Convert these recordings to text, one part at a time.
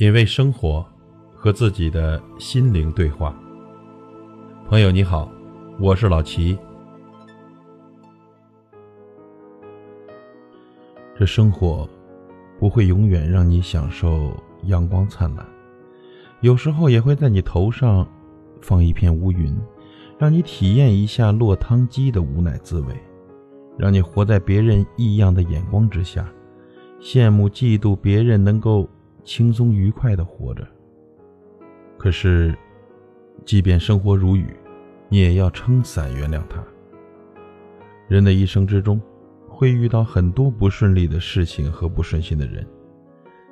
品味生活，和自己的心灵对话。朋友你好，我是老齐。这生活不会永远让你享受阳光灿烂，有时候也会在你头上放一片乌云，让你体验一下落汤鸡的无奈滋味，让你活在别人异样的眼光之下，羡慕嫉妒别人能够。轻松愉快的活着。可是，即便生活如雨，你也要撑伞原谅它。人的一生之中，会遇到很多不顺利的事情和不顺心的人，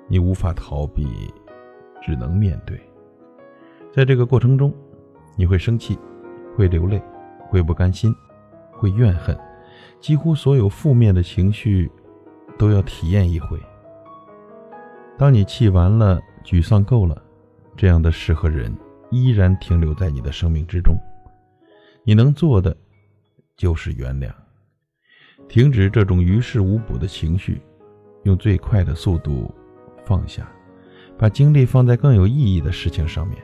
你无法逃避，只能面对。在这个过程中，你会生气，会流泪，会不甘心，会怨恨，几乎所有负面的情绪，都要体验一回。当你气完了，沮丧够了，这样的事和人依然停留在你的生命之中。你能做的就是原谅，停止这种于事无补的情绪，用最快的速度放下，把精力放在更有意义的事情上面。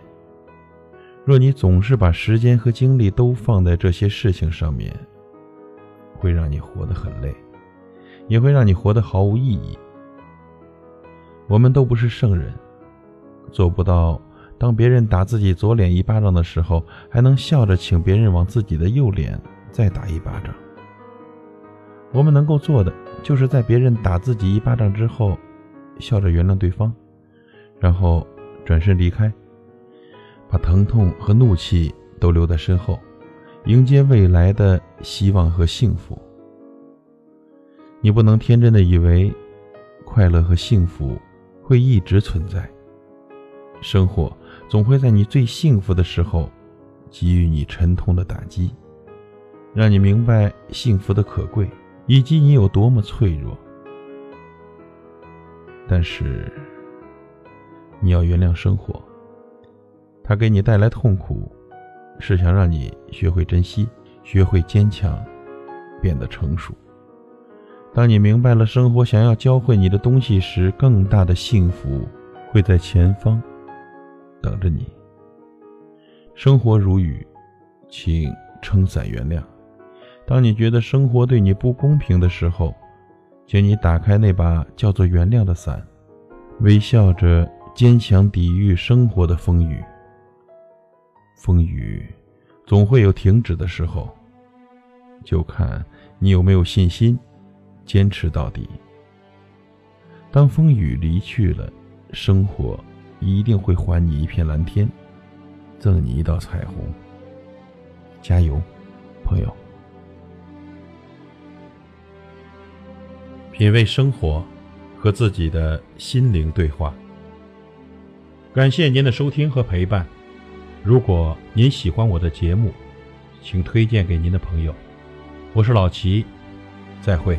若你总是把时间和精力都放在这些事情上面，会让你活得很累，也会让你活得毫无意义。我们都不是圣人，做不到当别人打自己左脸一巴掌的时候，还能笑着请别人往自己的右脸再打一巴掌。我们能够做的，就是在别人打自己一巴掌之后，笑着原谅对方，然后转身离开，把疼痛和怒气都留在身后，迎接未来的希望和幸福。你不能天真的以为，快乐和幸福。会一直存在。生活总会在你最幸福的时候，给予你沉痛的打击，让你明白幸福的可贵，以及你有多么脆弱。但是，你要原谅生活。它给你带来痛苦，是想让你学会珍惜，学会坚强，变得成熟。当你明白了生活想要教会你的东西时，更大的幸福会在前方等着你。生活如雨，请撑伞原谅。当你觉得生活对你不公平的时候，请你打开那把叫做原谅的伞，微笑着坚强抵御生活的风雨。风雨总会有停止的时候，就看你有没有信心。坚持到底。当风雨离去了，生活一定会还你一片蓝天，赠你一道彩虹。加油，朋友！品味生活，和自己的心灵对话。感谢您的收听和陪伴。如果您喜欢我的节目，请推荐给您的朋友。我是老齐，再会。